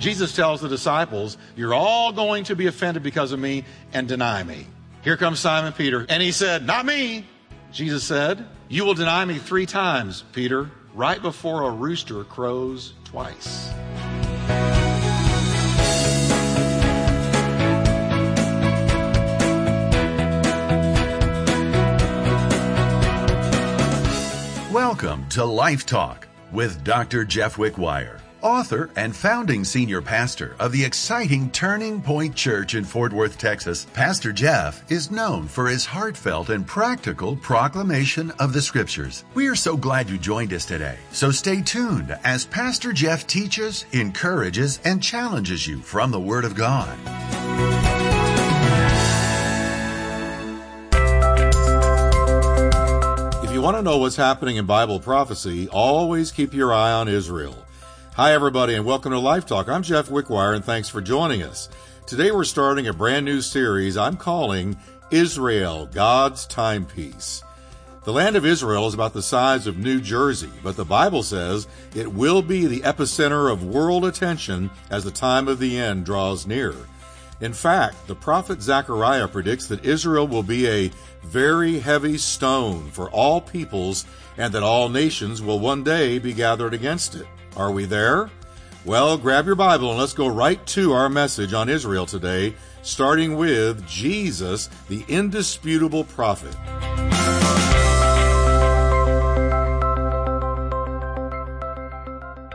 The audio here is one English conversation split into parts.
Jesus tells the disciples, You're all going to be offended because of me and deny me. Here comes Simon Peter. And he said, Not me. Jesus said, You will deny me three times, Peter, right before a rooster crows twice. Welcome to Life Talk with Dr. Jeff Wickwire, author and founding senior pastor of the exciting Turning Point Church in Fort Worth, Texas. Pastor Jeff is known for his heartfelt and practical proclamation of the scriptures. We are so glad you joined us today. So stay tuned as Pastor Jeff teaches, encourages, and challenges you from the Word of God. If you want to know what's happening in Bible prophecy, always keep your eye on Israel. Hi, everybody, and welcome to Life Talk. I'm Jeff Wickwire, and thanks for joining us. Today, we're starting a brand new series I'm calling Israel, God's Timepiece. The land of Israel is about the size of New Jersey, but the Bible says it will be the epicenter of world attention as the time of the end draws near. In fact, the prophet Zechariah predicts that Israel will be a very heavy stone for all peoples and that all nations will one day be gathered against it. Are we there? Well, grab your Bible and let's go right to our message on Israel today, starting with Jesus, the indisputable prophet.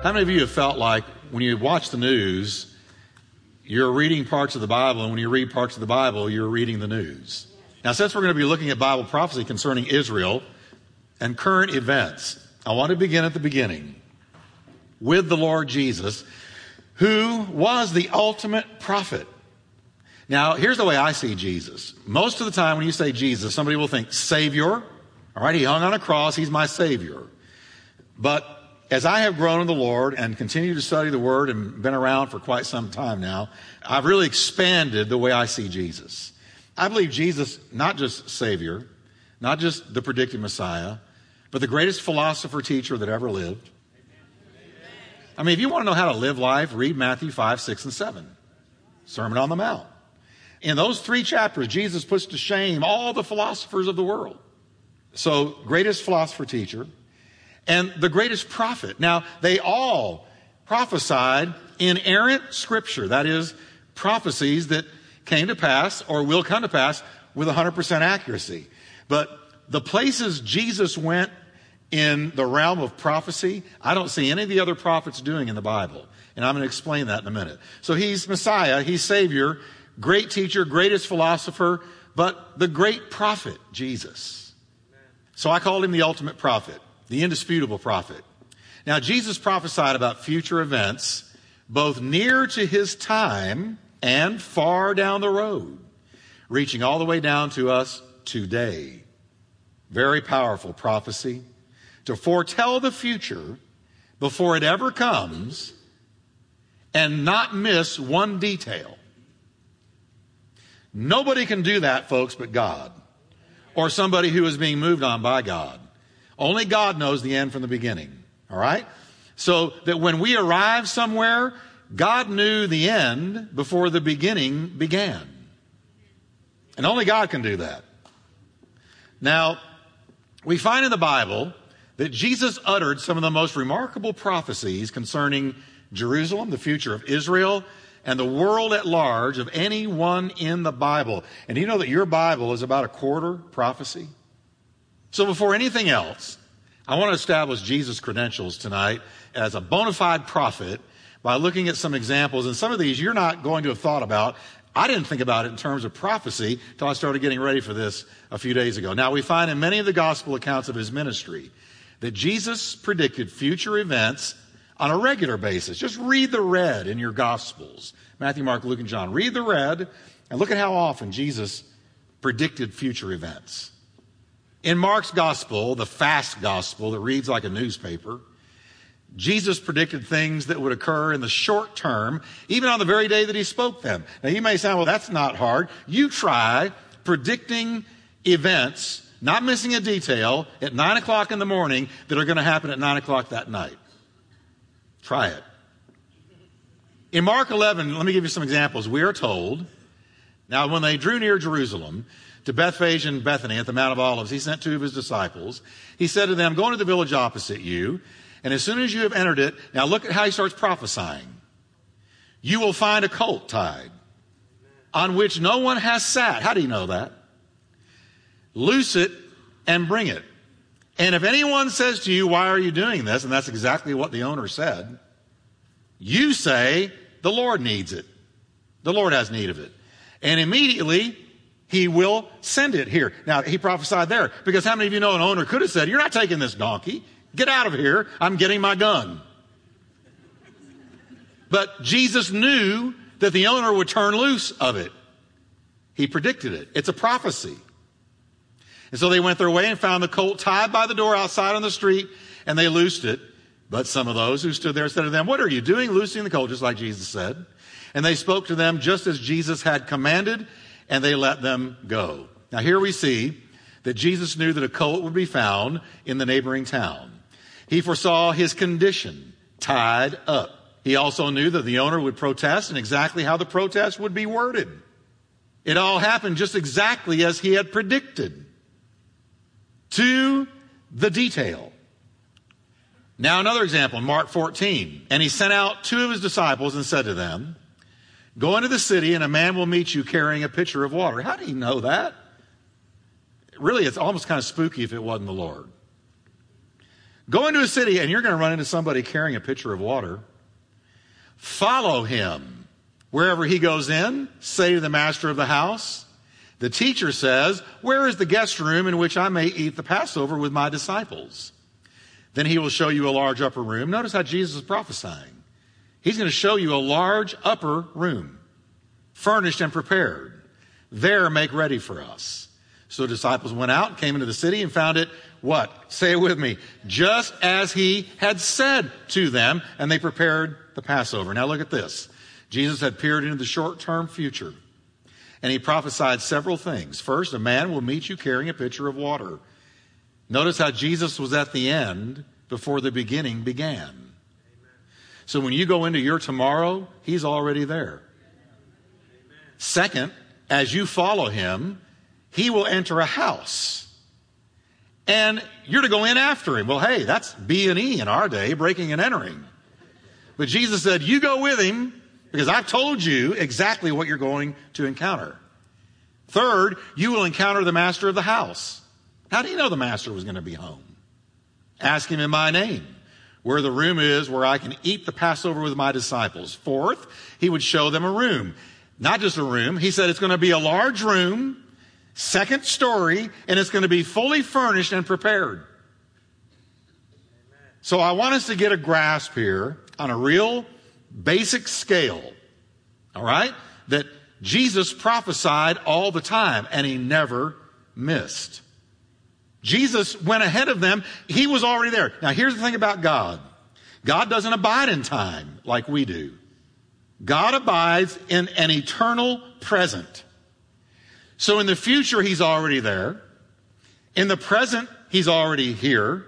How many of you have felt like when you watch the news, you're reading parts of the Bible, and when you read parts of the Bible, you're reading the news. Now, since we're going to be looking at Bible prophecy concerning Israel and current events, I want to begin at the beginning with the Lord Jesus, who was the ultimate prophet. Now, here's the way I see Jesus. Most of the time, when you say Jesus, somebody will think Savior. All right, he hung on a cross, he's my Savior. But as I have grown in the Lord and continue to study the Word and been around for quite some time now, I've really expanded the way I see Jesus. I believe Jesus, not just Savior, not just the predicted Messiah, but the greatest philosopher teacher that ever lived. I mean, if you want to know how to live life, read Matthew 5, 6, and 7. Sermon on the Mount. In those three chapters, Jesus puts to shame all the philosophers of the world. So, greatest philosopher teacher, and the greatest prophet. Now, they all prophesied inerrant scripture, that is, prophecies that came to pass or will come to pass with 100% accuracy. But the places Jesus went in the realm of prophecy, I don't see any of the other prophets doing in the Bible. And I'm going to explain that in a minute. So he's Messiah, he's Savior, great teacher, greatest philosopher, but the great prophet, Jesus. So I called him the ultimate prophet the indisputable prophet. Now, Jesus prophesied about future events, both near to his time and far down the road, reaching all the way down to us today. Very powerful prophecy to foretell the future before it ever comes and not miss one detail. Nobody can do that, folks, but God or somebody who is being moved on by God. Only God knows the end from the beginning. All right? So that when we arrive somewhere, God knew the end before the beginning began. And only God can do that. Now, we find in the Bible that Jesus uttered some of the most remarkable prophecies concerning Jerusalem, the future of Israel, and the world at large of anyone in the Bible. And you know that your Bible is about a quarter prophecy? So before anything else, I want to establish Jesus' credentials tonight as a bona fide prophet by looking at some examples. And some of these you're not going to have thought about. I didn't think about it in terms of prophecy until I started getting ready for this a few days ago. Now, we find in many of the gospel accounts of his ministry that Jesus predicted future events on a regular basis. Just read the red in your gospels Matthew, Mark, Luke, and John. Read the red and look at how often Jesus predicted future events. In Mark's gospel, the fast gospel that reads like a newspaper, Jesus predicted things that would occur in the short term, even on the very day that he spoke them. Now you may say, well, that's not hard. You try predicting events, not missing a detail, at nine o'clock in the morning that are going to happen at nine o'clock that night. Try it. In Mark 11, let me give you some examples. We are told, now when they drew near Jerusalem, to Bethphage and Bethany at the Mount of Olives, he sent two of his disciples. He said to them, Go into the village opposite you, and as soon as you have entered it, now look at how he starts prophesying. You will find a colt tied on which no one has sat. How do you know that? Loose it and bring it. And if anyone says to you, Why are you doing this? And that's exactly what the owner said. You say, The Lord needs it. The Lord has need of it. And immediately he will send it here. Now, he prophesied there because how many of you know an owner could have said, You're not taking this donkey. Get out of here. I'm getting my gun. But Jesus knew that the owner would turn loose of it. He predicted it. It's a prophecy. And so they went their way and found the colt tied by the door outside on the street, and they loosed it. But some of those who stood there said to them, What are you doing loosing the colt? Just like Jesus said. And they spoke to them just as Jesus had commanded, and they let them go. Now here we see that Jesus knew that a colt would be found in the neighboring town. He foresaw his condition tied up. He also knew that the owner would protest and exactly how the protest would be worded. It all happened just exactly as he had predicted to the detail. Now, another example Mark 14. And he sent out two of his disciples and said to them, Go into the city, and a man will meet you carrying a pitcher of water. How do you know that? Really, it's almost kind of spooky if it wasn't the Lord. Go into a city, and you're going to run into somebody carrying a pitcher of water. Follow him. Wherever he goes in, say to the master of the house, the teacher says, Where is the guest room in which I may eat the Passover with my disciples? Then he will show you a large upper room. Notice how Jesus is prophesying. He's going to show you a large upper room, furnished and prepared. There, make ready for us. So the disciples went out, came into the city, and found it what? Say it with me. Just as he had said to them, and they prepared the Passover. Now look at this. Jesus had peered into the short term future, and he prophesied several things. First, a man will meet you carrying a pitcher of water. Notice how Jesus was at the end before the beginning began. So when you go into your tomorrow, he's already there. Second, as you follow him, he will enter a house. And you're to go in after him. Well, hey, that's B and E in our day, breaking and entering. But Jesus said, you go with him because I've told you exactly what you're going to encounter. Third, you will encounter the master of the house. How do you know the master was going to be home? Ask him in my name where the room is where I can eat the Passover with my disciples. Fourth, he would show them a room. Not just a room. He said it's going to be a large room, second story, and it's going to be fully furnished and prepared. So I want us to get a grasp here on a real basic scale. All right? That Jesus prophesied all the time and he never missed. Jesus went ahead of them. He was already there. Now, here's the thing about God God doesn't abide in time like we do, God abides in an eternal present. So, in the future, He's already there. In the present, He's already here.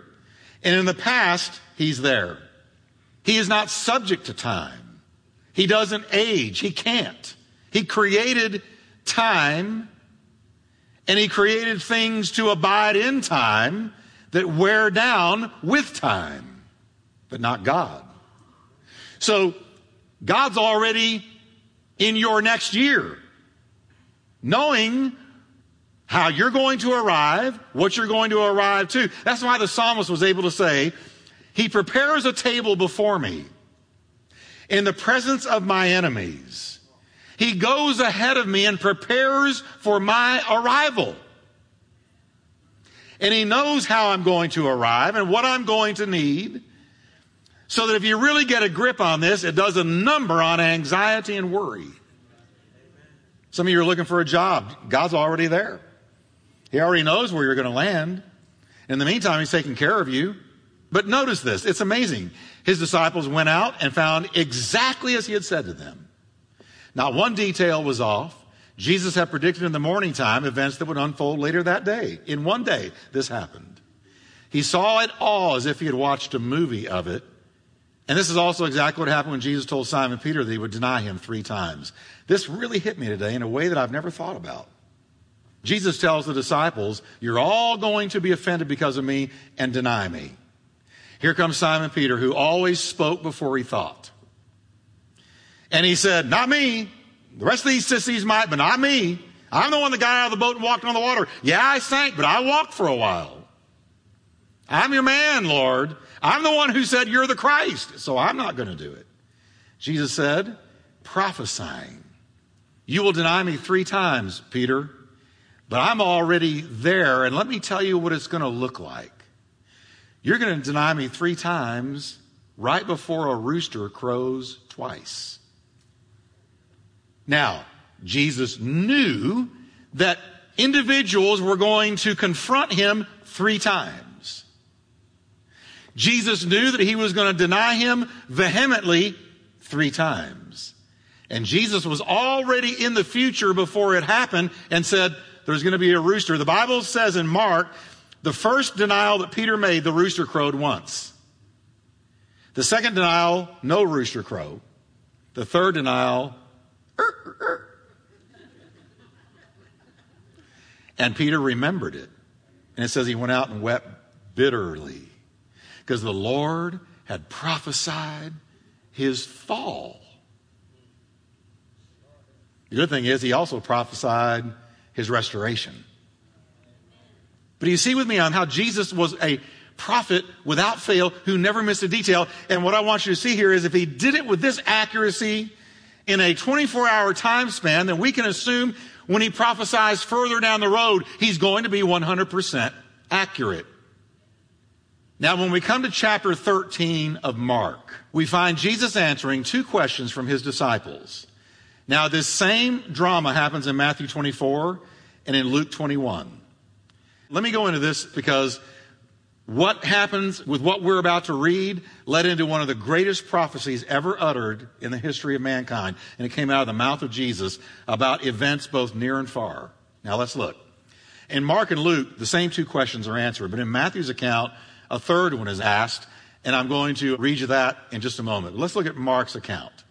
And in the past, He's there. He is not subject to time. He doesn't age. He can't. He created time and he created things to abide in time that wear down with time, but not God. So God's already in your next year, knowing how you're going to arrive, what you're going to arrive to. That's why the psalmist was able to say, He prepares a table before me in the presence of my enemies. He goes ahead of me and prepares for my arrival. And He knows how I'm going to arrive and what I'm going to need. So that if you really get a grip on this, it does a number on anxiety and worry. Some of you are looking for a job. God's already there. He already knows where you're going to land. In the meantime, He's taking care of you. But notice this. It's amazing. His disciples went out and found exactly as He had said to them. Not one detail was off. Jesus had predicted in the morning time events that would unfold later that day. In one day, this happened. He saw it all as if he had watched a movie of it, And this is also exactly what happened when Jesus told Simon Peter that he would deny him three times. This really hit me today in a way that I've never thought about. Jesus tells the disciples, You're all going to be offended because of me and deny me. Here comes Simon Peter, who always spoke before he thought. And he said, Not me. The rest of these sissies might, but not me. I'm the one that got out of the boat and walked on the water. Yeah, I sank, but I walked for a while. I'm your man, Lord. I'm the one who said you're the Christ, so I'm not going to do it. Jesus said, prophesying. You will deny me three times, Peter, but I'm already there, and let me tell you what it's going to look like. You're going to deny me three times right before a rooster crows twice. Now, Jesus knew that individuals were going to confront him three times. Jesus knew that he was going to deny him vehemently three times. And Jesus was already in the future before it happened and said, there's going to be a rooster. The Bible says in Mark, the first denial that Peter made, the rooster crowed once. The second denial, no rooster crow. The third denial, and Peter remembered it. And it says he went out and wept bitterly because the Lord had prophesied his fall. The good thing is, he also prophesied his restoration. But you see with me on how Jesus was a prophet without fail who never missed a detail. And what I want you to see here is if he did it with this accuracy in a 24 hour time span, then we can assume when he prophesies further down the road, he's going to be 100% accurate. Now, when we come to chapter 13 of Mark, we find Jesus answering two questions from his disciples. Now, this same drama happens in Matthew 24 and in Luke 21. Let me go into this because what happens with what we're about to read led into one of the greatest prophecies ever uttered in the history of mankind. And it came out of the mouth of Jesus about events both near and far. Now let's look. In Mark and Luke, the same two questions are answered, but in Matthew's account, a third one is asked, and I'm going to read you that in just a moment. Let's look at Mark's account.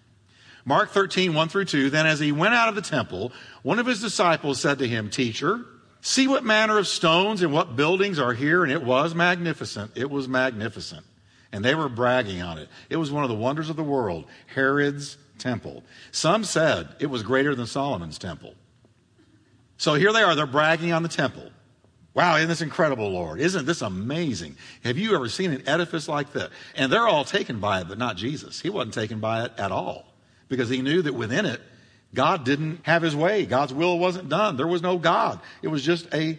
Mark 13, 1 through 2. Then as he went out of the temple, one of his disciples said to him, Teacher, See what manner of stones and what buildings are here. And it was magnificent. It was magnificent. And they were bragging on it. It was one of the wonders of the world, Herod's temple. Some said it was greater than Solomon's temple. So here they are. They're bragging on the temple. Wow, isn't this incredible, Lord? Isn't this amazing? Have you ever seen an edifice like that? And they're all taken by it, but not Jesus. He wasn't taken by it at all because he knew that within it God didn't have his way. God's will wasn't done. There was no God. It was just a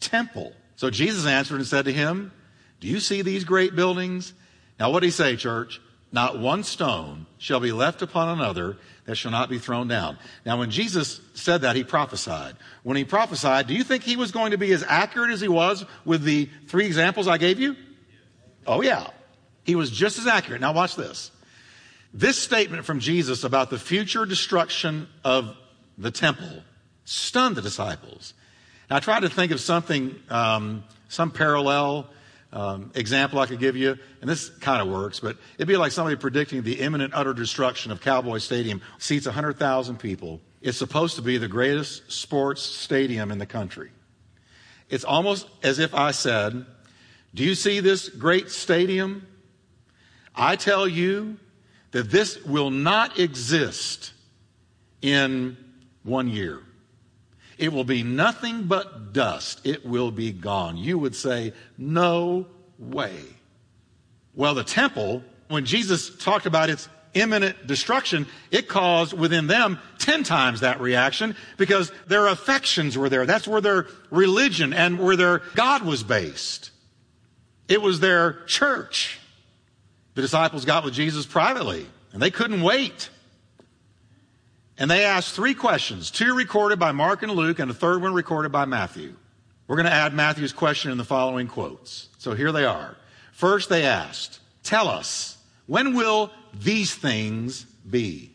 temple. So Jesus answered and said to him, Do you see these great buildings? Now, what did he say, church? Not one stone shall be left upon another that shall not be thrown down. Now, when Jesus said that, he prophesied. When he prophesied, do you think he was going to be as accurate as he was with the three examples I gave you? Oh, yeah. He was just as accurate. Now, watch this. This statement from Jesus about the future destruction of the temple stunned the disciples. Now, I tried to think of something, um, some parallel um, example I could give you, and this kind of works, but it'd be like somebody predicting the imminent utter destruction of Cowboy Stadium. Seats 100,000 people. It's supposed to be the greatest sports stadium in the country. It's almost as if I said, Do you see this great stadium? I tell you, that this will not exist in one year. It will be nothing but dust. It will be gone. You would say, no way. Well, the temple, when Jesus talked about its imminent destruction, it caused within them 10 times that reaction because their affections were there. That's where their religion and where their God was based. It was their church. The disciples got with Jesus privately, and they couldn't wait. And they asked three questions, two recorded by Mark and Luke, and a third one recorded by Matthew. We're going to add Matthew's question in the following quotes. So here they are. First, they asked, Tell us, when will these things be?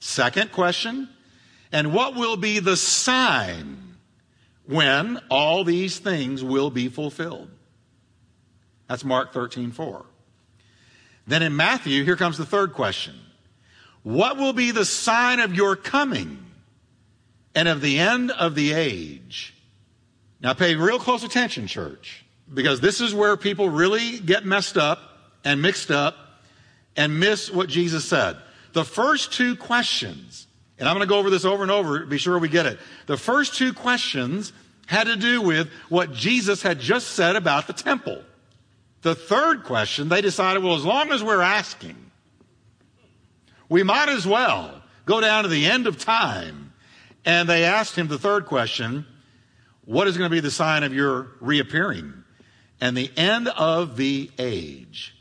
Second question, and what will be the sign when all these things will be fulfilled? That's Mark 13, 4. Then in Matthew, here comes the third question What will be the sign of your coming and of the end of the age? Now, pay real close attention, church, because this is where people really get messed up and mixed up and miss what Jesus said. The first two questions, and I'm going to go over this over and over, be sure we get it. The first two questions had to do with what Jesus had just said about the temple. The third question, they decided, well, as long as we're asking, we might as well go down to the end of time. And they asked him the third question, what is going to be the sign of your reappearing and the end of the age?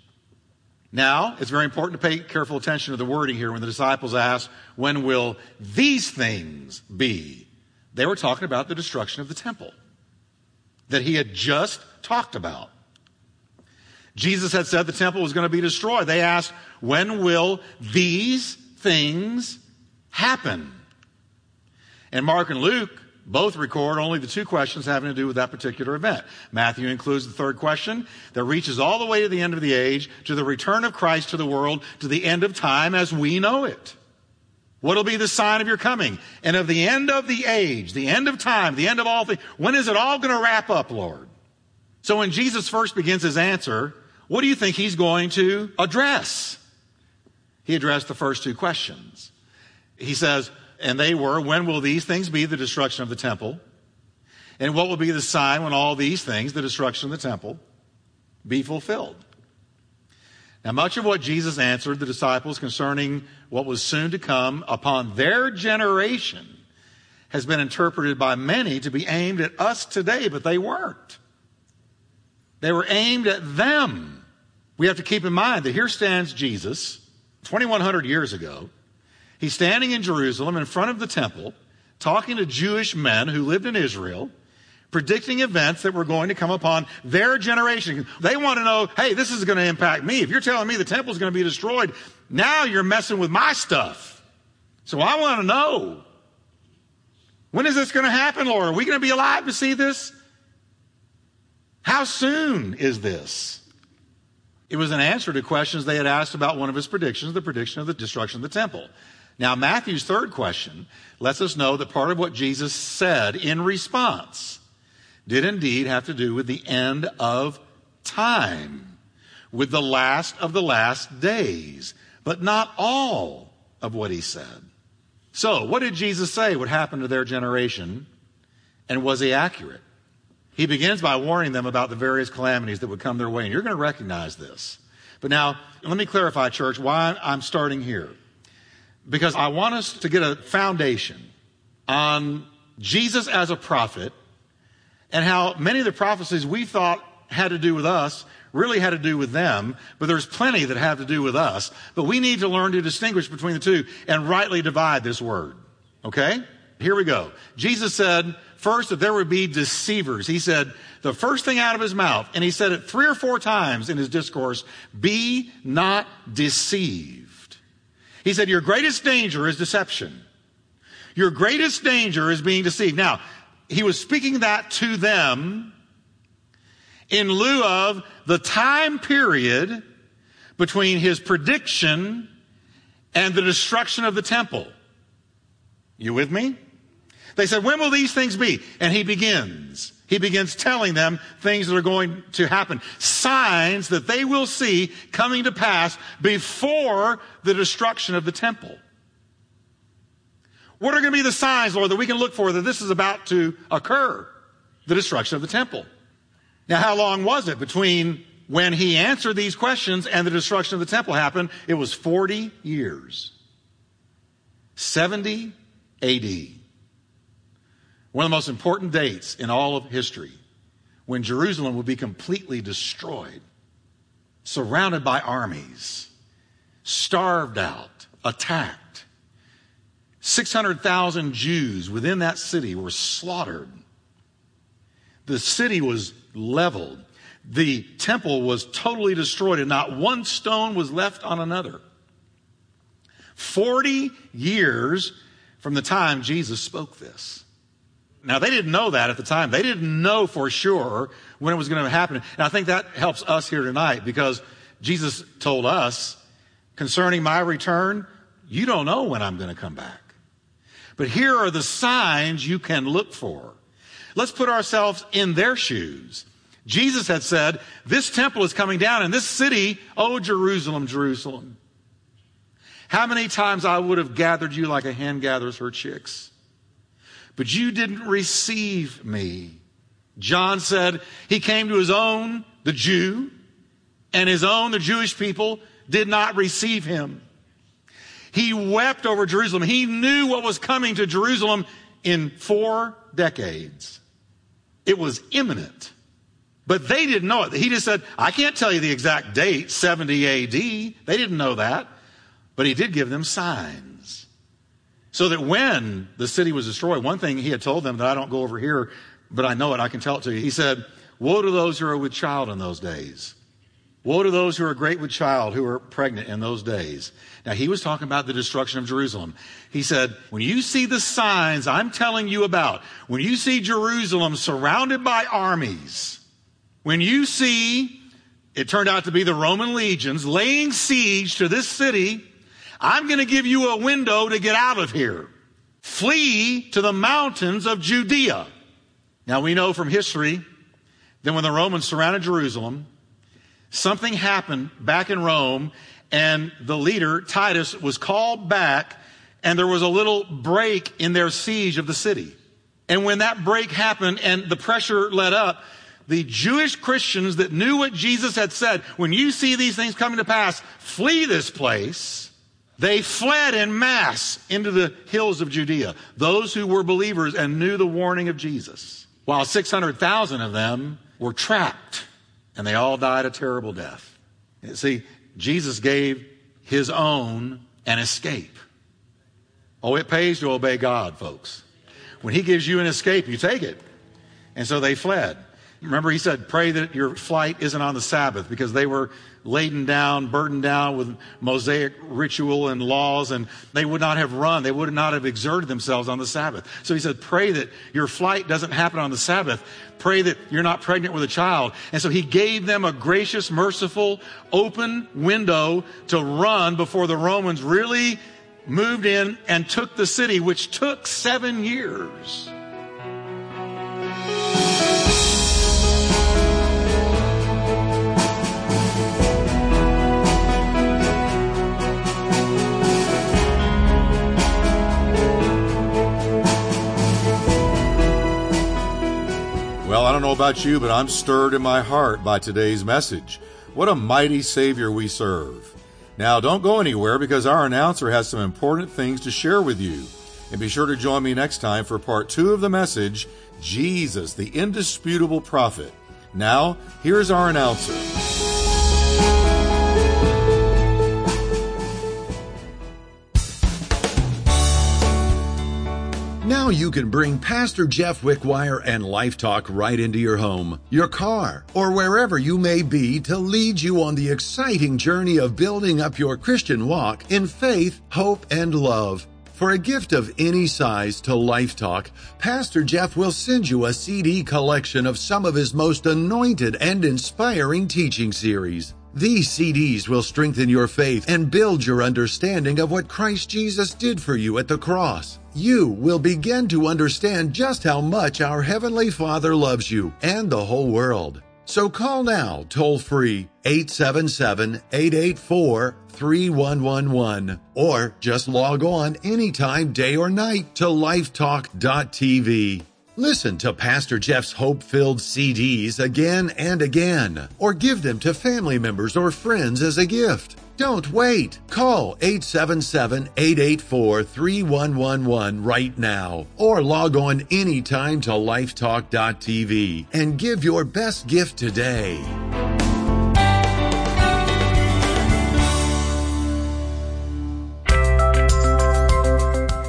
Now, it's very important to pay careful attention to the wording here when the disciples ask, when will these things be? They were talking about the destruction of the temple that he had just talked about. Jesus had said the temple was going to be destroyed. They asked, when will these things happen? And Mark and Luke both record only the two questions having to do with that particular event. Matthew includes the third question that reaches all the way to the end of the age, to the return of Christ to the world, to the end of time as we know it. What'll be the sign of your coming and of the end of the age, the end of time, the end of all things? When is it all going to wrap up, Lord? So when Jesus first begins his answer, what do you think he's going to address? He addressed the first two questions. He says, and they were, when will these things be, the destruction of the temple? And what will be the sign when all these things, the destruction of the temple, be fulfilled? Now, much of what Jesus answered the disciples concerning what was soon to come upon their generation has been interpreted by many to be aimed at us today, but they weren't. They were aimed at them. We have to keep in mind that here stands Jesus, 2,100 years ago. He's standing in Jerusalem in front of the temple, talking to Jewish men who lived in Israel predicting events that were going to come upon their generation. They want to know, hey, this is going to impact me. If you're telling me the temple is going to be destroyed, now you're messing with my stuff. So I want to know. When is this going to happen, Lord? Are we going to be alive to see this? How soon is this? It was an answer to questions they had asked about one of his predictions, the prediction of the destruction of the temple. Now, Matthew's third question lets us know that part of what Jesus said in response did indeed have to do with the end of time, with the last of the last days, but not all of what he said. So, what did Jesus say would happen to their generation, and was he accurate? He begins by warning them about the various calamities that would come their way, and you're going to recognize this. But now, let me clarify, church, why I'm starting here. Because I want us to get a foundation on Jesus as a prophet and how many of the prophecies we thought had to do with us really had to do with them, but there's plenty that have to do with us. But we need to learn to distinguish between the two and rightly divide this word. Okay? Here we go. Jesus said first that there would be deceivers. He said the first thing out of his mouth, and he said it three or four times in his discourse, be not deceived. He said your greatest danger is deception. Your greatest danger is being deceived. Now, he was speaking that to them in lieu of the time period between his prediction and the destruction of the temple. You with me? They said, when will these things be? And he begins. He begins telling them things that are going to happen. Signs that they will see coming to pass before the destruction of the temple. What are going to be the signs, Lord, that we can look for that this is about to occur? The destruction of the temple. Now, how long was it between when he answered these questions and the destruction of the temple happened? It was 40 years. 70 AD. One of the most important dates in all of history when Jerusalem would be completely destroyed, surrounded by armies, starved out, attacked 600,000 Jews within that city were slaughtered. The city was leveled. The temple was totally destroyed, and not one stone was left on another. 40 years from the time Jesus spoke this. Now, they didn't know that at the time. They didn't know for sure when it was going to happen. And I think that helps us here tonight because Jesus told us concerning my return, you don't know when I'm going to come back. But here are the signs you can look for. Let's put ourselves in their shoes. Jesus had said, This temple is coming down, and this city, oh, Jerusalem, Jerusalem. How many times I would have gathered you like a hen gathers her chicks? But you didn't receive me. John said he came to his own, the Jew, and his own, the Jewish people, did not receive him. He wept over Jerusalem. He knew what was coming to Jerusalem in four decades. It was imminent. But they didn't know it. He just said, I can't tell you the exact date, 70 AD. They didn't know that. But he did give them signs. So that when the city was destroyed, one thing he had told them that I don't go over here, but I know it, I can tell it to you. He said, Woe to those who are with child in those days. Woe to those who are great with child, who are pregnant in those days. Now, he was talking about the destruction of Jerusalem. He said, when you see the signs I'm telling you about, when you see Jerusalem surrounded by armies, when you see, it turned out to be the Roman legions laying siege to this city, I'm going to give you a window to get out of here. Flee to the mountains of Judea. Now we know from history that when the Romans surrounded Jerusalem, something happened back in Rome and the leader, Titus, was called back and there was a little break in their siege of the city. And when that break happened and the pressure let up, the Jewish Christians that knew what Jesus had said, when you see these things coming to pass, flee this place. They fled in mass into the hills of Judea. Those who were believers and knew the warning of Jesus. While 600,000 of them were trapped and they all died a terrible death. See, Jesus gave his own an escape. Oh, it pays to obey God, folks. When he gives you an escape, you take it. And so they fled. Remember, he said, pray that your flight isn't on the Sabbath because they were laden down, burdened down with Mosaic ritual and laws, and they would not have run. They would not have exerted themselves on the Sabbath. So he said, pray that your flight doesn't happen on the Sabbath. Pray that you're not pregnant with a child. And so he gave them a gracious, merciful, open window to run before the Romans really moved in and took the city, which took seven years. Know about you, but I'm stirred in my heart by today's message. What a mighty Savior we serve. Now, don't go anywhere because our announcer has some important things to share with you. And be sure to join me next time for part two of the message Jesus, the indisputable prophet. Now, here's our announcer. You can bring Pastor Jeff Wickwire and Life Talk right into your home, your car, or wherever you may be to lead you on the exciting journey of building up your Christian walk in faith, hope, and love. For a gift of any size to Life Talk, Pastor Jeff will send you a CD collection of some of his most anointed and inspiring teaching series. These CDs will strengthen your faith and build your understanding of what Christ Jesus did for you at the cross. You will begin to understand just how much our Heavenly Father loves you and the whole world. So call now, toll free, 877 884 3111, or just log on anytime, day or night, to lifetalk.tv. Listen to Pastor Jeff's hope filled CDs again and again, or give them to family members or friends as a gift. Don't wait. Call 877 884 3111 right now, or log on anytime to lifetalk.tv and give your best gift today.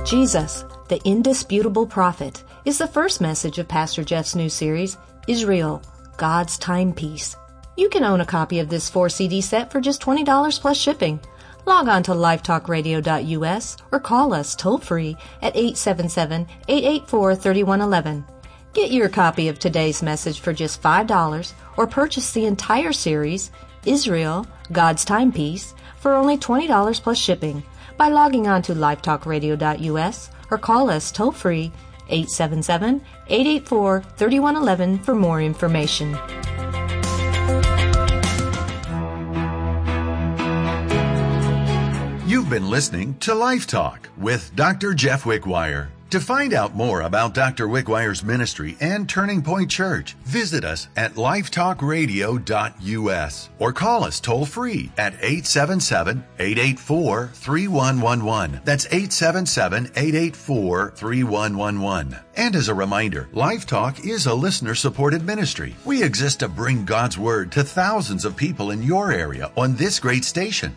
Jesus, the indisputable prophet, is the first message of Pastor Jeff's new series, Israel, God's Timepiece. You can own a copy of this 4 CD set for just $20 plus shipping. Log on to lifetalkradio.us or call us toll free at 877 884 3111. Get your copy of today's message for just $5 or purchase the entire series Israel, God's Timepiece, for only $20 plus shipping by logging on to lifetalkradio.us or call us toll free 877 884 3111 for more information. Been listening to Life Talk with Dr. Jeff Wickwire. To find out more about Dr. Wickwire's ministry and Turning Point Church, visit us at lifetalkradio.us or call us toll free at 877-884-3111. That's 877-884-3111. And as a reminder, Life Talk is a listener supported ministry. We exist to bring God's Word to thousands of people in your area on this great station.